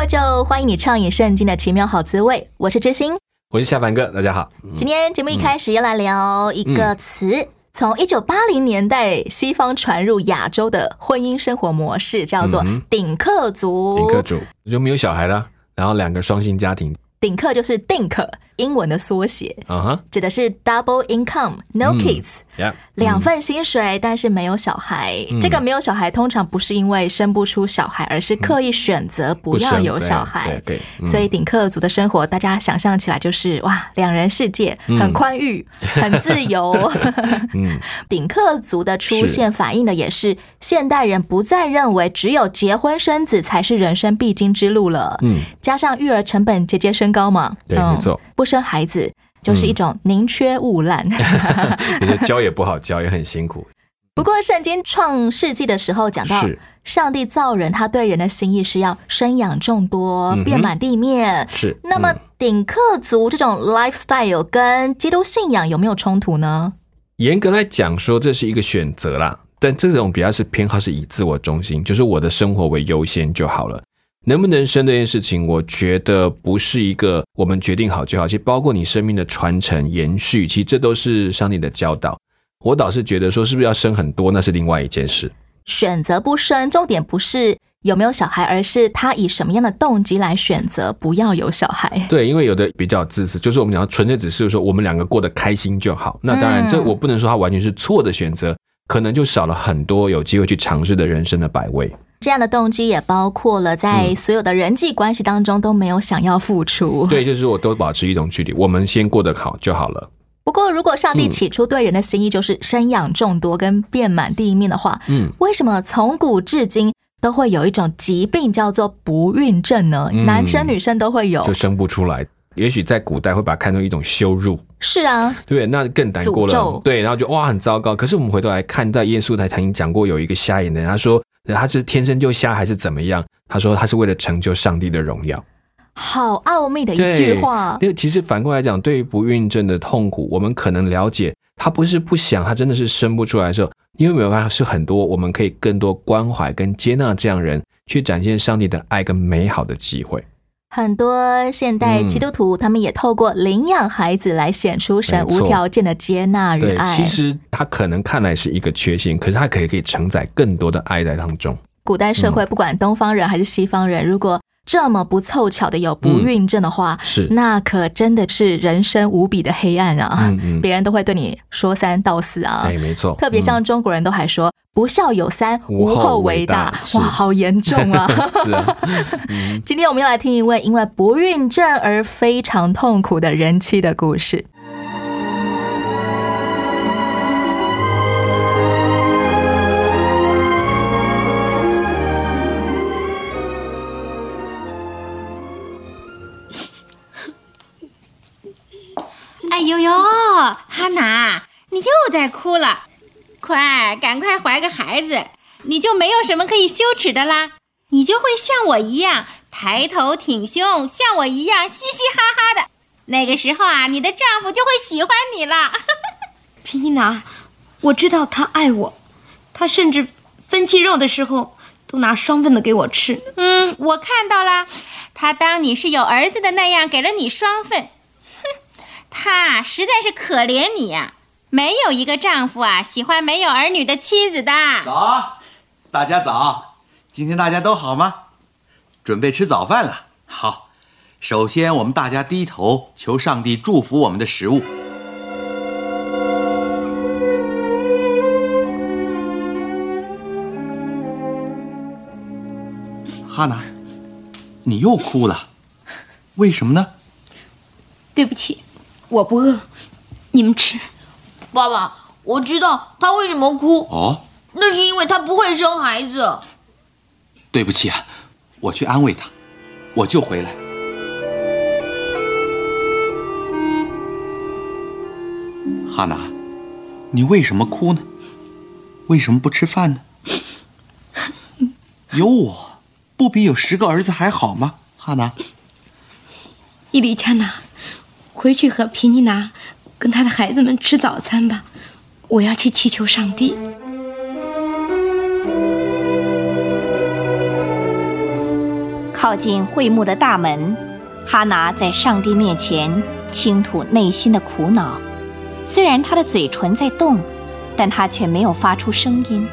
圣经鸡尾酒，欢迎你畅饮圣经的奇妙好滋味。我是知心。我是夏凡哥，大家好。今天节目一开始要来聊一个词，从一九八零年代西方传入亚洲的婚姻生活模式，叫做顶客族。顶客族就没有小孩了，然后两个双性家庭，顶客就是 DINK 英文的缩写，指的是 double income, no 嗯 kids。呀，两份薪水，但是没有小孩。嗯这个没有小孩，通常不是因为生不出小孩，而是刻意选择不要有小孩。对对，对嗯所以顶客族的生活，大家想象起来就是哇，两人世界很宽裕、很自由。嗯，顶客族的出现，反映的也是现代人不再认为只有结婚生子才是人生必经之路了。嗯，加上育儿成本节节升高嘛，对没错，不生孩子就是一种宁缺毋滥。而且教也不好教，也很辛苦。不过，圣经创世纪的时候讲到，上帝造人，他对人的心意是要生养众多，遍满地面。是，那么嗯，顶客族这种 lifestyle 跟基督信仰有没有冲突呢？严格来讲说，这是一个选择啦。但这种比较是偏好是以自我中心，就是我的生活为优先就好了。能不能生这件事情，我觉得不是一个我们决定好就好，其实包括你生命的传承、延续，其实这都是上帝的教导。我倒是觉得说，是不是要生很多，那是另外一件事。选择不生，重点不是有没有小孩，而是他以什么样的动机来选择不要有小孩。对，因为有的比较自私，就是我们讲纯粹只是说我们两个过得开心就好。那当然，嗯这我不能说他完全是错的选择，可能就少了很多有机会去尝试的人生的百味。这样的动机也包括了在所有的人际关系当中都没有想要付出。对，就是我都保持一种距离，我们先过得好就好了。不过，如果上帝嗯起初对人的心意就是生养众多跟遍满地面的话，嗯，为什么从古至今都会有一种疾病叫做不孕症呢？嗯男生女生都会有就。生不出来。也许在古代会把它看作一种羞辱，是啊，对？那更难过了。对，然后就哇很糟糕。可是我们回头来看，在耶稣台曾经讲过，有一个瞎眼的人，他说他是天生就瞎还是怎么样？他说他是为了成就上帝的荣耀。好奥秘的一句话。因为其实反过来讲，对于不孕症的痛苦，我们可能了解，他不是不想，他真的是生不出来的时候，你有没有办法是很多我们可以更多关怀跟接纳这样人，去展现上帝的爱跟美好的机会。很多现代基督徒，他们也透过领养孩子来显出神无条件的接纳与对，爱。其实他可能看来是一个缺陷，可是他可以可以承载更多的爱在当中。古代社嗯会，不管东方人还是西方人，如果这么不凑巧的有不孕症的话，是。那可真的是人生无比的黑暗啊！嗯嗯。别人都会对你说三道四啊。哎，没错，特别像中国人都还说“不孝有三，无后为为大。大”，是。哇，好严重啊！嗯 是啊，今天我们要来听一位因为不孕症而非常痛苦的人妻的故事。呦呦，哈娜，你又在哭了，快，赶快怀个孩子，你就没有什么可以羞耻的啦，你就会像我一样抬头挺胸，像我一样嘻嘻哈哈的。那个时候啊，你的丈夫就会喜欢你了。皮娜，我知道他爱我，他甚至分鸡肉的时候都拿双份的给我吃。嗯，我看到了，他当你是有儿子的那样给了你双份。哼，他实在是可怜你呀、没有一个丈夫啊喜欢没有儿女的妻子的。早，大家早，今天大家都好吗？准备吃早饭了。好，首先我们大家低头求上帝祝福我们的食物。哈娜，你又哭了，为什么呢？对不起，我不饿，你们吃。爸爸，我知道他为什么哭，哦，那是因为他不会生孩子。对不起啊，我去安慰他。我就回来。哈娜，你为什么哭呢？为什么不吃饭呢？有我，不比有十个儿子还好吗？哈娜，伊丽加娜，回去和皮尼娜跟他的孩子们吃早餐吧。我要去祈求上帝。靠近会幕的大门，哈拿在上帝面前倾吐内心的苦恼。虽然他的嘴唇在动，但他却没有发出声音。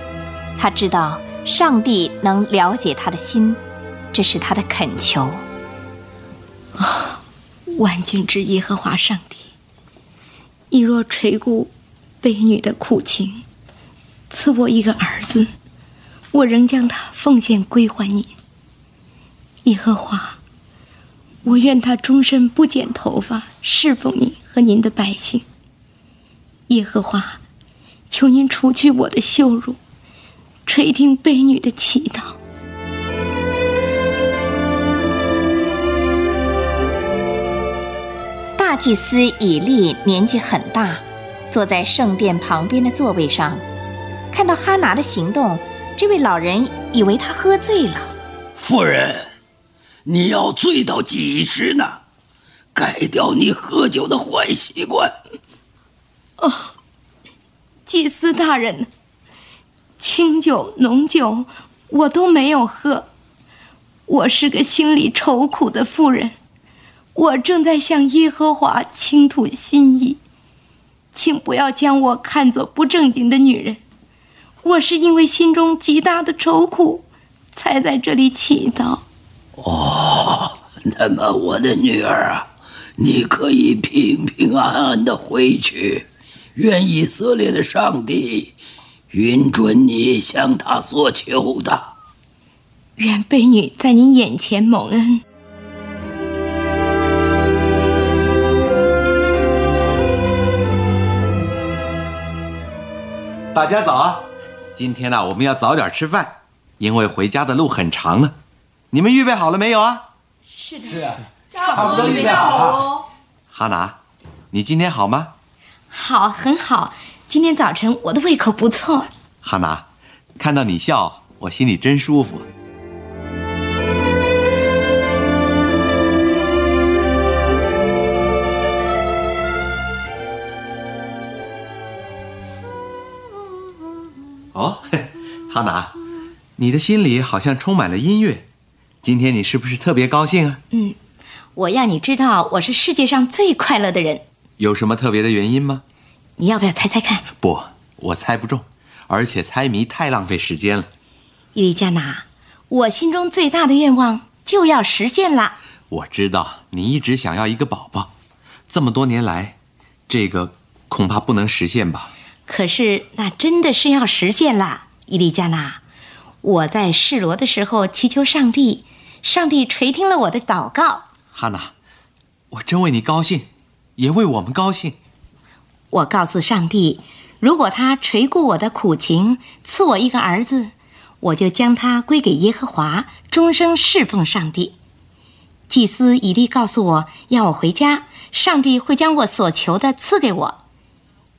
他知道上帝能了解他的心，这是他的恳求。万军之耶和华上帝，你若垂顾悲女的苦情，赐我一个儿子，我仍将他奉献归还你。耶和华，我愿他终身不剪头发，侍奉你和您的百姓。耶和华，求您除去我的羞辱，垂听悲女的祈祷。大祭司以利年纪很大，坐在圣殿旁边的座位上，看到哈拿的行动，这位老人以为他喝醉了。夫人，你要醉到几时呢？改掉你喝酒的坏习惯。哦，祭司大人，清酒、浓酒我都没有喝。我是个心里愁苦的妇人，我正在向耶和华倾吐心意，请不要将我看作不正经的女人。我是因为心中极大的愁苦，才在这里祈祷。哦，那么我的女儿啊，你可以平平安安的回去。愿以色列的上帝允准你向他所求的。愿悲女在您眼前蒙恩。大家早啊！今天呢，我们要早点吃饭，因为回家的路很长呢。你们预备好了没有啊？是的，是啊，差不多预备好了哦。哈娜，你今天好吗？好，很好。今天早晨我的胃口不错。哈娜，看到你笑，我心里真舒服。哦，哈娜，你的心里好像充满了音乐。今天你是不是特别高兴啊？嗯，我要你知道，我是世界上最快乐的人。有什么特别的原因吗？你要不要猜猜看？不，我猜不中，而且猜谜太浪费时间了。伊丽加娜，我心中最大的愿望就要实现了。我知道你一直想要一个宝宝，这么多年来，这个恐怕不能实现吧？可是那真的是要实现了，伊丽加娜。我在示罗的时候祈求上帝，上帝垂听了我的祷告。哈娜，我真为你高兴。也为我们高兴。我告诉上帝，如果他垂顾我的苦情，赐我一个儿子，我就将他归给耶和华，终生侍奉上帝。祭司以利告诉我要我回家，上帝会将我所求的赐给我。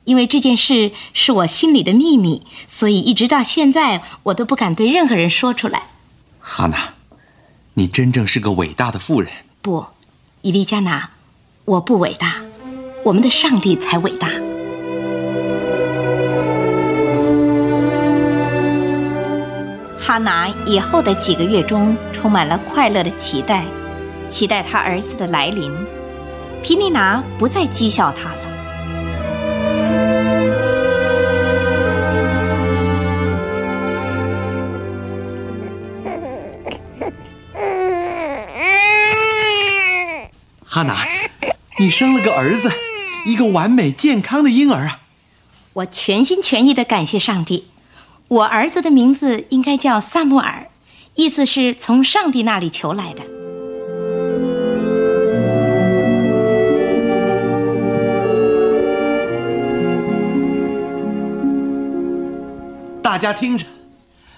因为这件事是我心里的秘密，所以一直到现在我都不敢对任何人说出来。哈娜，你真正是个伟大的妇人。不，伊丽加娜，我不伟大。我们的上帝才伟大。哈娜以后的几个月中充满了快乐的期待，期待他儿子的来临。皮尼娜不再讥笑他了。你生了个儿子。一个完美健康的婴儿啊！我全心全意的感谢上帝。我儿子的名字应该叫萨穆尔，意思是从上帝那里求来的。大家听着，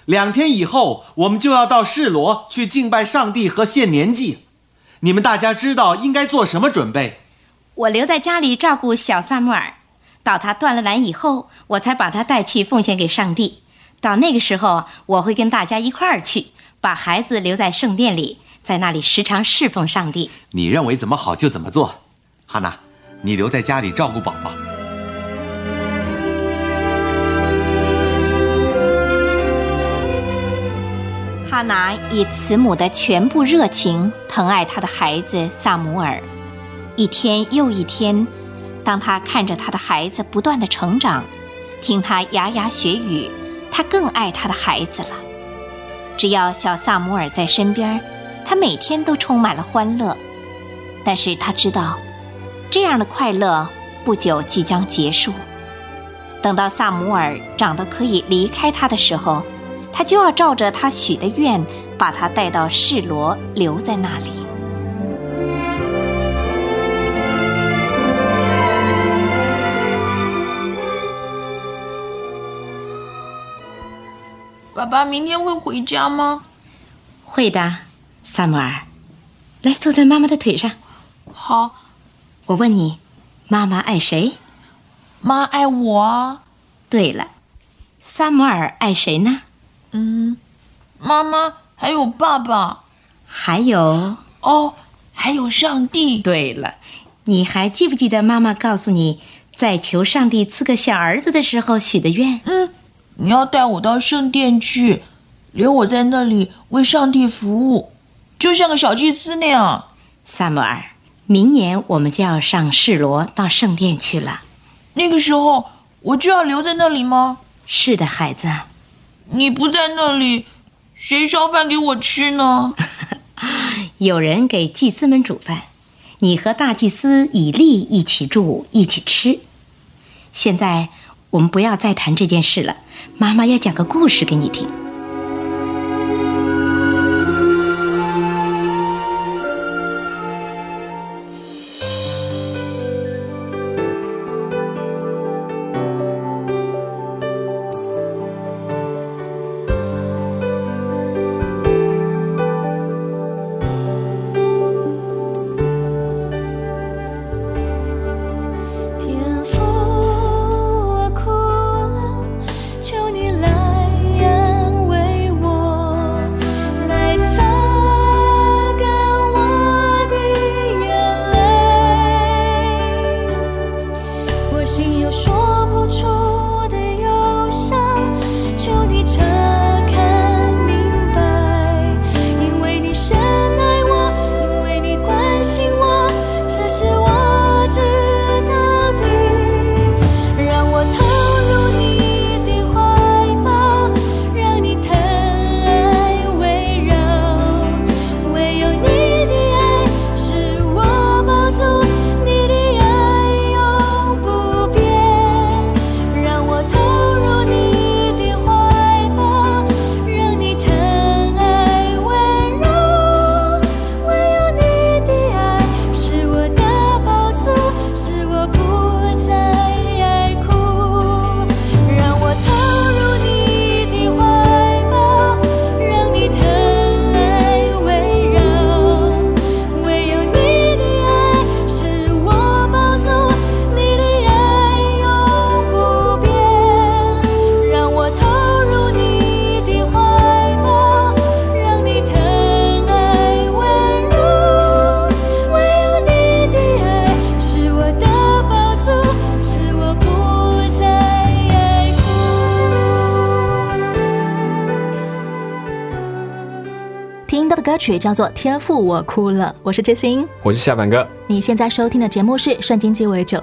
两天以后我们就要到示罗去敬拜上帝和献年祭。你们大家知道应该做什么准备？我留在家里照顾小萨穆尔，到他断了奶以后，我才把他带去奉献给上帝。到那个时候，我会跟大家一块儿去，把孩子留在圣殿里，在那里时常侍奉上帝。你认为怎么好就怎么做。哈娜，你留在家里照顾宝宝。哈娜以慈母的全部热情疼爱她的孩子萨姆尔，一天又一天，当他看着他的孩子不断的成长，听他牙牙学语，他更爱他的孩子了。只要小萨姆尔在身边，他每天都充满了欢乐。但是他知道，这样的快乐不久即将结束。等到萨姆尔长得可以离开他的时候，他就要照着他许的愿，把他带到示罗，留在那里。爸爸明天会回家吗？会的，萨姆尔，来坐在妈妈的腿上。好，我问你，妈妈爱谁？妈爱我啊。对了，萨姆尔爱谁呢？嗯，妈妈还有爸爸，还有哦，还有上帝。对了，你还记不记得妈妈告诉你，在求上帝赐个小儿子的时候许的愿？嗯，你要带我到圣殿去，留我在那里为上帝服务，就像个小祭司那样。萨姆尔，明年我们就要上示罗到圣殿去了，那个时候我就要留在那里吗？是的，孩子。你不在那里，谁烧饭给我吃呢？有人给祭司们煮饭，你和大祭司以利一起住，一起吃。现在我们不要再谈这件事了，妈妈要讲个故事给你听。歌曲叫做《天赋我哭了》，我是知心。我是下半哥。你现在收听的节目是《圣经鸡尾酒》。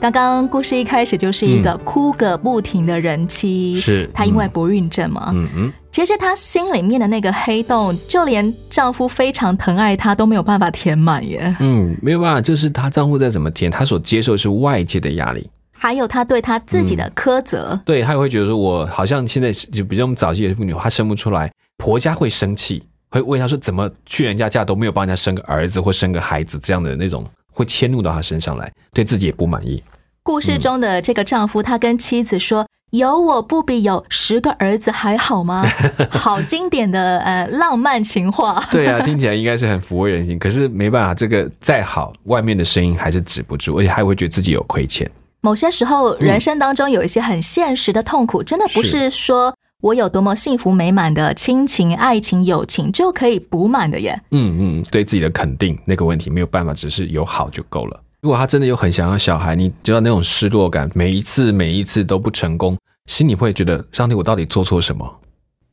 刚刚故事一开始就是一个哭个不停的人妻，是她因为不孕症嘛，嗯嗯，其实她心里面的那个黑洞，就连丈夫非常疼爱她都没有办法填满耶。嗯，没有办法，就是她丈夫再怎么填，她所接受的是外界的压力。还有她对她自己的苛责，对她也会觉得说，我好像现在就比较我们早期的妇女，她生不出来，婆家会生气，会问他说怎么去人家家都没有帮人家生个儿子或生个孩子，这样的那种会迁怒到他身上来，对自己也不满意。故事中的这个丈夫，他跟妻子说：“有我不比有十个儿子还好吗？好经典的呃浪漫情话。对啊，听起来应该是很抚慰人心。可是没办法，这个再好，外面的声音还是止不住，而且还会觉得自己有亏欠。某些时候，人生当中有一些很现实的痛苦，真的不是说我有多么幸福美满的亲情、爱情、友情就可以补满的耶。嗯嗯，对自己的肯定那个问题没有办法，只是有好就够了。如果他真的有很想要小孩，你知道那种失落感，每一次每一次都不成功，心里会觉得上帝，我到底做错什么？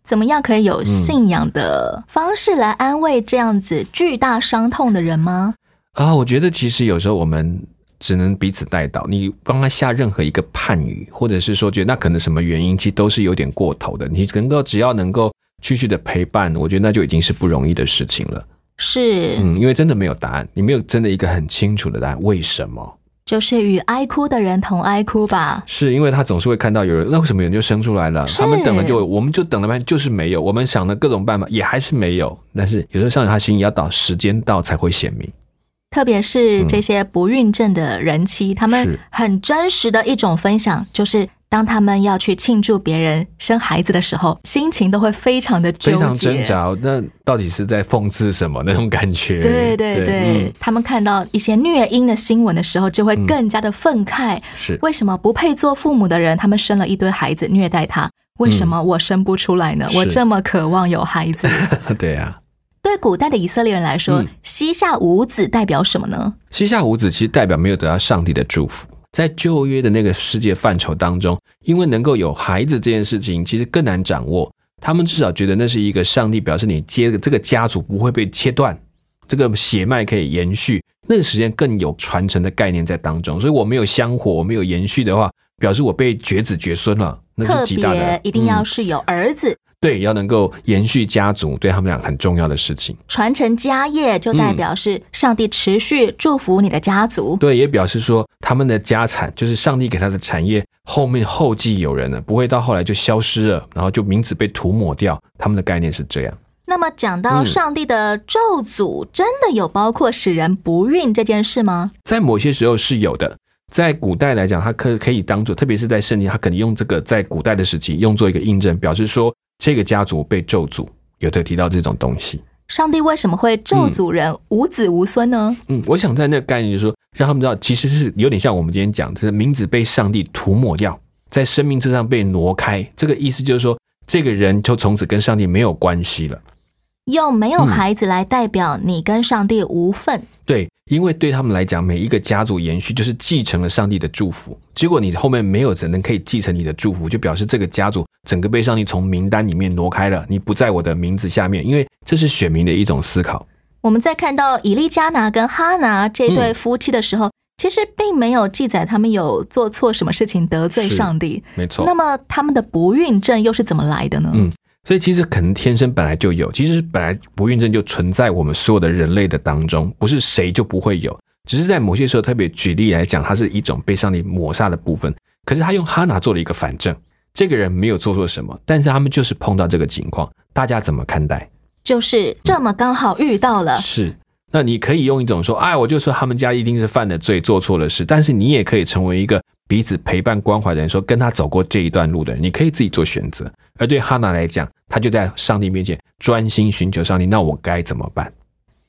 怎么样可以有信仰的方式来安慰这样子巨大伤痛的人吗？啊，我觉得其实有时候我们只能彼此带到，你帮他下任何一个判语，或者是说觉得那可能什么原因，其实都是有点过头的。你能够只要能够继续的陪伴，我觉得那就已经是不容易的事情了。是，嗯，因为真的没有答案，你没有真的一个很清楚的答案，为什么？就是与爱哭的人同哀哭吧。是因为他总是会看到有人，那为什么有人就生出来了？他们等了就，我们就等了半天，就是没有。我们想了各种办法，也还是没有。但是有时候上他心里要到时间到才会显明。特别是这些不孕症的人妻，他们很真实的一种分享，就是当他们要去庆祝别人生孩子的时候，心情都会非常的非常挣扎，那到底是在讽刺什么那种感觉？对对对，嗯他们看到一些虐婴的新闻的时候，就会更加的愤慨。是为什么不配做父母的人，他们生了一堆孩子虐待他？为什么我生不出来呢？是我这么渴望有孩子。对啊。对古代的以色列人来说，嗯膝下无子代表什么呢？膝下无子其实代表没有得到上帝的祝福。在旧约的那个世界范畴当中，因为能够有孩子这件事情，其实更难掌握。他们至少觉得那是一个上帝表示你接这个家族不会被切断，这个血脉可以延续。那个时间更有传承的概念在当中。所以我没有香火，我没有延续的话，表示我被绝子绝孙了，那特是极大的。一定要嗯是有儿子，对，要能够延续家族，对他们俩很重要的事情。传承家业，就代表是上帝持续祝福你的家族。对，也表示说他们的家产就是上帝给他的产业，后面后继有人了，不会到后来就消失了，然后就名字被涂抹掉。他们的概念是这样。那么讲到嗯上帝的咒诅，真的有包括使人不孕这件事吗？在某些时候是有的，在古代来讲，它可可以当做，特别是在圣经，它可能用这个在古代的时期用作一个印证，表示说这个家族被咒诅，有的提到这种东西。上帝为什么会咒诅人无子无孙呢？嗯，我想在那个概念就是说，让他们知道，其实是有点像我们今天讲，就是名字被上帝涂抹掉，在生命之上被挪开。这个意思就是说，这个人就从此跟上帝没有关系了。用没有嗯孩子来代表你跟上帝无份。对，因为对他们来讲，每一个家族延续就是继承了上帝的祝福。结果你后面没有人可以继承你的祝福，就表示这个家族整个被上帝从名单里面挪开了，你不在我的名字下面。因为这是选民的一种思考。我们在看到以利加拿跟哈拿这嗯对夫妻的时候，其实并没有记载他们有做错什么事情得罪上帝。没错那么他们的不孕症又是怎么来的呢？嗯，所以其实可能天生本来就有，其实本来不孕症就存在我们所有的人类的当中，不是谁就不会有，只是在某些时候特别举例来讲，它是一种被上帝抹杀的部分。可是他用哈拿做了一个反证，这个人没有做错什么，但是他们就是碰到这个情况，大家怎么看待？就是这么刚好遇到了。是，那你可以用一种说，哎，我就说他们家一定是犯了罪，做错了事，但是你也可以成为一个彼此陪伴关怀的人，说跟他走过这一段路的人，你可以自己做选择。而对哈娜来讲，他就在上帝面前专心寻求上帝，那我该怎么办？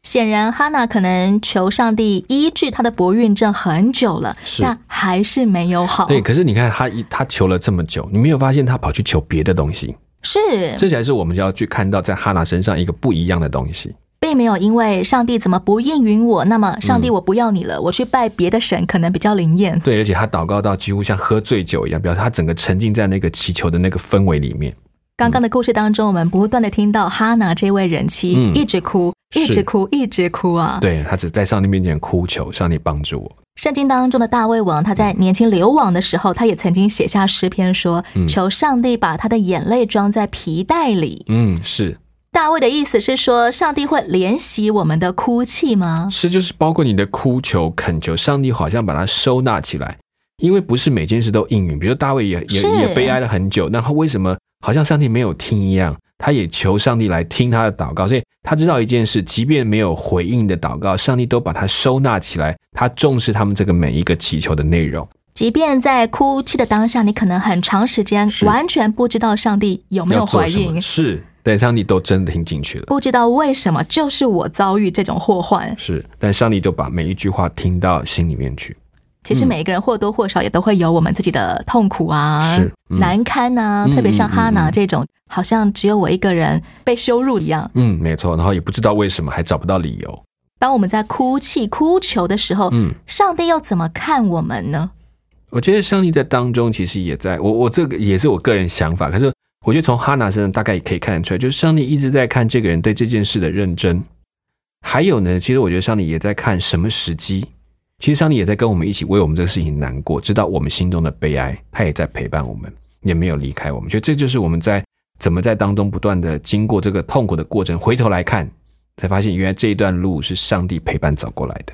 显然，哈娜可能求上帝医治她的不孕症很久了，是但还是没有好。对，可是你看他一他求了这么久，你没有发现他跑去求别的东西，是，这才是我们要去看到在哈娜身上一个不一样的东西。并没有因为上帝怎么不应允我，那么上帝嗯我不要你了，我去拜别的神，可能比较灵验。对，而且他祷告到几乎像喝醉酒一样，表示他整个沉浸在那个祈求的那个氛围里面。刚刚的故事当中，我们不断的听到哈娜这位人妻、嗯一直哭，一直哭，一直哭啊。对他只在上帝面前哭求上帝帮助我。圣经当中的大卫王，他在年轻流亡的时候，他也曾经写下诗篇说：“嗯求上帝把他的眼泪装在皮带里。嗯，是大卫的意思是说，上帝会怜惜我们的哭泣吗？是，就是包括你的哭求、恳求，上帝好像把它收纳起来，因为不是每件事都应允。比如大卫也也也悲哀了很久，那他为什么好像上帝没有听一样？他也求上帝来听他的祷告，所以他知道一件事，即便没有回应的祷告，上帝都把它收纳起来，他重视他们这个每一个祈求的内容。即便在哭泣的当下，你可能很长时间完全不知道上帝有没有回应，是，但上帝都真的听进去了。不知道为什么就是我遭遇这种祸患。是，但上帝都把每一句话听到心里面去。其实每一个人或多或少也都会有我们自己的痛苦啊、是嗯难堪啊，嗯特别像嗯哈娜嗯这种，好像只有我一个人被羞辱一样。嗯，没错。然后也不知道为什么，还找不到理由。当我们在哭泣、哭求的时候，嗯，上帝又怎么看我们呢？我觉得上帝在当中其实也在我我这个也是我个人想法，可是我觉得从哈娜身上大概也可以看得出来，就是上帝一直在看这个人对这件事的认真。还有呢，其实我觉得上帝也在看什么时机。其实上帝也在跟我们一起为我们这个事情难过，知道我们心中的悲哀，他也在陪伴我们，也没有离开我们。觉得这就是我们在怎么在当中不断的经过这个痛苦的过程，回头来看，才发现原来这一段路是上帝陪伴走过来的。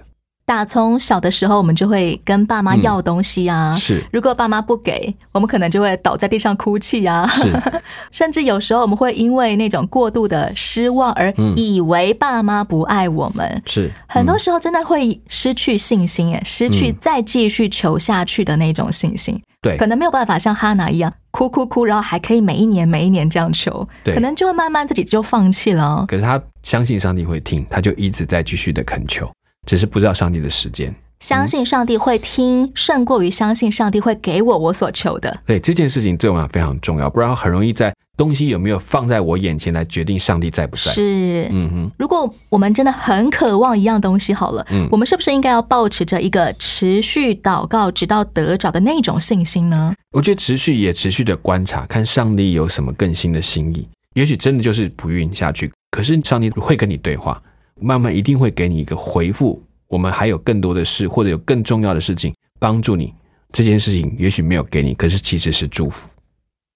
打从小的时候，我们就会跟爸妈要东西啊。是如果爸妈不给，我们可能就会倒在地上哭泣啊。是，甚至有时候我们会因为那种过度的失望而嗯以为爸妈不爱我们。是很多时候真的会失去信心，哎，失去嗯再继续求下去的那种信心。对可能没有办法像哈娜一样哭哭哭，然后还可以每一年每一年这样求，对可能就会慢慢自己就放弃了哦。可是他相信上帝会听，他就一直在继续的恳求，只是不知道上帝的时间。相信上帝会听，胜过于相信上帝会给我我所求的。对这件事情对我们非常重要，不然很容易在东西有没有放在我眼前来决定上帝在不在。是，嗯哼，如果我们真的很渴望一样东西，好了，嗯我们是不是应该要保持着一个持续祷告直到得着的那种信心呢？我觉得持续也持续的观察，看上帝有什么更新的心意。也许真的就是不孕下去，可是上帝会跟你对话，慢慢一定会给你一个回复。我们还有更多的事，或者有更重要的事情帮助你。这件事情也许没有给你，可是其实是祝福。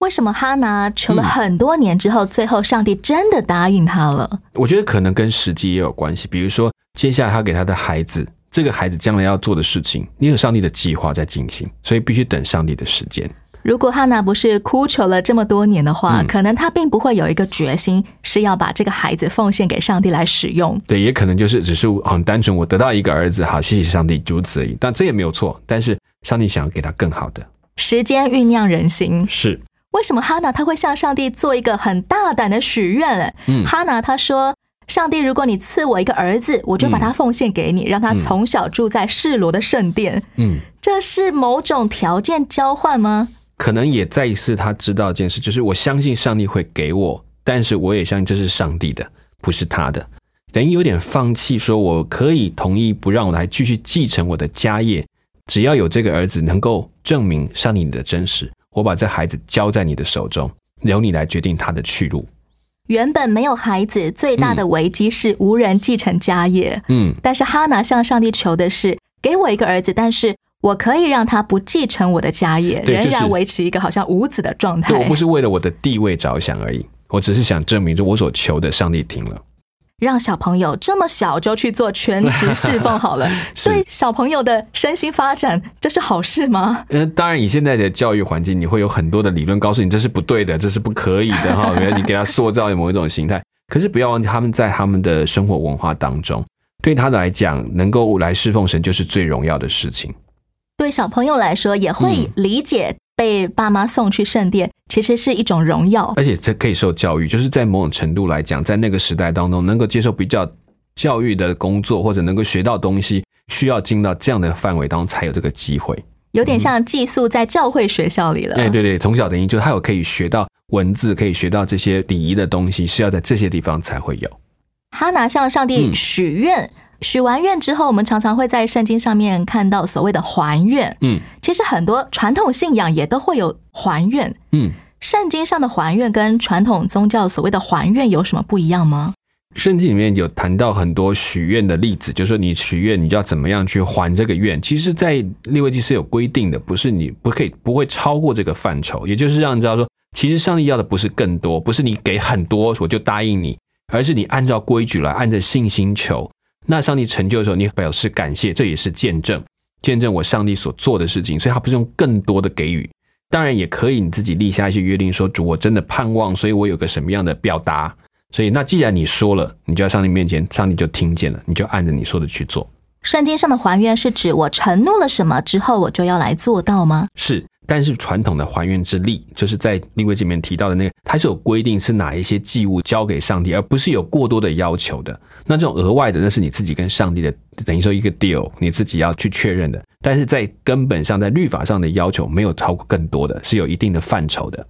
为什么哈拿求了嗯很多年之后，最后上帝真的答应他了？我觉得可能跟时机也有关系。比如说，接下来他给他的孩子，这个孩子将来要做的事情，你有上帝的计划在进行，所以必须等上帝的时间。如果哈娜不是哭求了这么多年的话，嗯可能她并不会有一个决心是要把这个孩子奉献给上帝来使用。对，也可能就是只是很单纯，我得到一个儿子，好，谢谢上帝，如此而已。但这也没有错，但是上帝想要给他更好的，时间酝酿人心，是为什么哈娜她会向上帝做一个很大胆的许愿？哎嗯哈娜她说：“上帝，如果你赐我一个儿子，我就把他奉献给你，让他从小住在示罗的圣殿。嗯，这是某种条件交换吗？可能也再一次他知道一件事，就是我相信上帝会给我，但是我也相信这是上帝的，不是他的。等于有点放弃，说我可以同意不让我来继续继承我的家业，只要有这个儿子能够证明上帝你的真实，我把这孩子交在你的手中，由你来决定他的去路。原本没有孩子，最大的危机是无人继承家业。嗯，但是哈拿向上帝求的是，给我一个儿子，但是我可以让他不继承我的家业，就是仍然维持一个好像无子的状态。对我不是为了我的地位着想而已，我只是想证明，就我所求的，上帝听了。让小朋友这么小就去做全职侍奉好了，是对小朋友的身心发展，这是好事吗？嗯，当然，以现在的教育环境，你会有很多的理论告诉你这是不对的，这是不可以的哈。原来你给他塑造某一种形态，可是不要忘记，他们在他们的生活文化当中，对他来讲，能够来侍奉神就是最荣耀的事情。对小朋友来说，也会理解被爸妈送去圣殿，其实是一种荣耀。而且这可以受教育，就是在某种程度来讲，在那个时代当中，能够接受比较教育的工作，或者能够学到东西，需要进到这样的范围当中才有这个机会。有点像寄宿在教会学校里了。哎，对对，从小等于就他有可以学到文字，可以学到这些礼仪的东西，是要在这些地方才会有。哈拿向上帝嗯许愿，许完愿之后，我们常常会在圣经上面看到所谓的还愿。嗯其实很多传统信仰也都会有还愿。嗯，圣经上的还愿跟传统宗教所谓的还愿有什么不一样吗？圣经里面有谈到很多许愿的例子，就是说你许愿，你就要怎么样去还这个愿。其实，在利未记是有规定的，不是你不可以不会超过这个范畴，也就是让你知道说，其实上帝要的不是更多，不是你给很多我就答应你，而是你按照规矩来，按着信心求。那上帝成就的时候，你表示感谢，这也是见证，见证我上帝所做的事情。所以他不是用更多的给予，当然也可以你自己立下一些约定，说主，我真的盼望，所以我有个什么样的表达。所以，那既然你说了，你就在上帝面前，上帝就听见了，你就按着你说的去做。圣经上的还愿是指我承诺了什么之后，我就要来做到吗？是，但是传统的还愿之力，就是在利未记里面提到的那个，它是有规定是哪一些祭物交给上帝，而不是有过多的要求的。那这种额外的，那是你自己跟上帝的，等于说一个 deal，你自己要去确认的。但是在根本上，在律法上的要求没有超过更多的，是有一定的范畴的。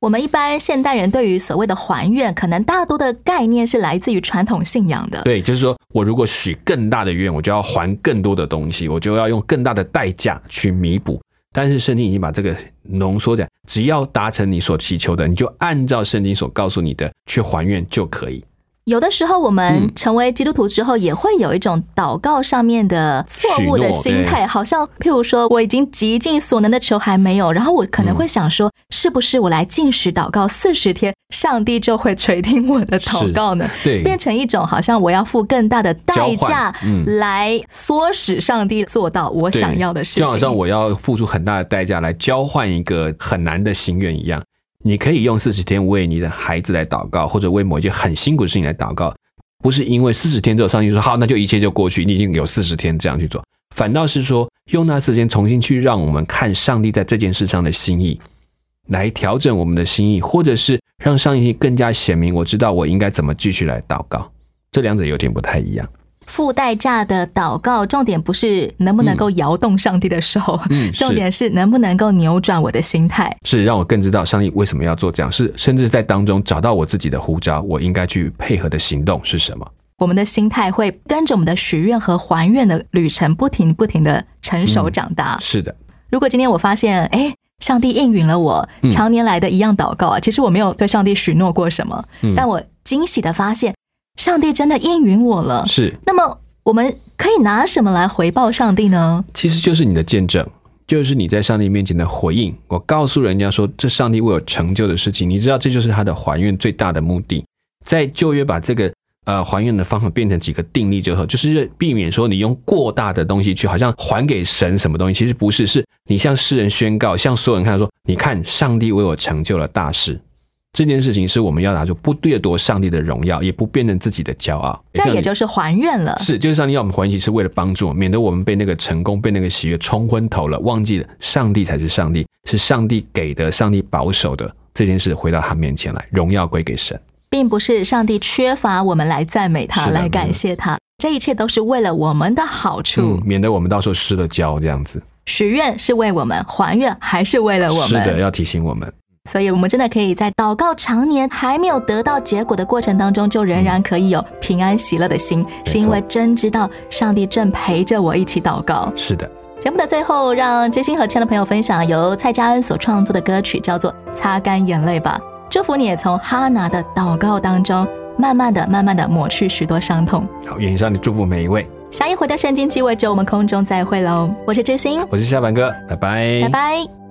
我们一般现代人对于所谓的还愿，可能大多的概念是来自于传统信仰的。对，就是说我如果许更大的愿，我就要还更多的东西，我就要用更大的代价去弥补。但是圣经已经把这个浓缩在，只要达成你所祈求的，你就按照圣经所告诉你的去还愿就可以。有的时候，我们成为基督徒之后，也会有一种祷告上面的错误的心态，好像譬如说，我已经极尽所能的求还没有，然后我可能会想说，是不是我来进食祷告四十天，上帝就会垂听我的祷告呢？对，变成一种好像我要付更大的代价来唆使上帝做到我想要的事情，就好像我要付出很大的代价来交换一个很难的心愿一样。你可以用四十天为你的孩子来祷告，或者为某一件很辛苦的事情来祷告，不是因为四十天之后上帝说好，那就一切就过去，你已经有四十天这样去做，反倒是说用那时间重新去让我们看上帝在这件事上的心意，来调整我们的心意，或者是让上帝更加显明，我知道我应该怎么继续来祷告，这两者有点不太一样。付代价的祷告，重点不是能不能够摇动上帝的手，嗯，重点是能不能够扭转我的心态，是让我更知道上帝为什么要做这样，是甚至在当中找到我自己的呼召，我应该去配合的行动是什么？我们的心态会跟着我们的许愿和还愿的旅程，不停不停的成熟长大。是的，如果今天我发现，哎，上帝应允了我常年来的一样祷告啊，其实我没有对上帝许诺过什么，但我惊喜的发现。上帝真的应允我了，是。那么我们可以拿什么来回报上帝呢？其实就是你的见证，就是你在上帝面前的回应。我告诉人家说，这上帝为我成就的事情，你知道，这就是他的还愿最大的目的。在旧约把这个呃还愿的方法变成几个定例之后，就是避免说你用过大的东西去好像还给神什么东西，其实不是，是你向世人宣告，向所有人看说，你看上帝为我成就了大事。这件事情是我们要拿出，不掠夺上帝的荣耀，也不变成自己的骄傲。这也就是还愿了。是，就是上帝要我们还愿，是为了帮助，免得我们被那个成功、被那个喜悦冲昏头了，忘记了上帝才是上帝，是上帝给的，上帝保守的这件事，回到他面前来，荣耀归给神，并不是上帝缺乏我们来赞美他、来感谢他，这一切都是为了我们的好处，免得我们到时候失了焦这样子。许愿是为我们，还愿还是为了我们？是的，要提醒我们。所以，我们真的可以在祷告常年还没有得到结果的过程当中，就仍然可以有平安喜乐的心，是因为真知道上帝正陪着我一起祷告。是的。节目的最后，让真心和亲爱的朋友分享由蔡佳恩所创作的歌曲，叫做《擦干眼泪吧》。祝福你也从哈拿的祷告当中，慢慢的、慢慢的抹去许多伤痛。好，愿上帝祝福每一位。下一回的圣经鸡尾酒，我们空中再会喽。我是真心，我是下班哥，拜拜，拜拜。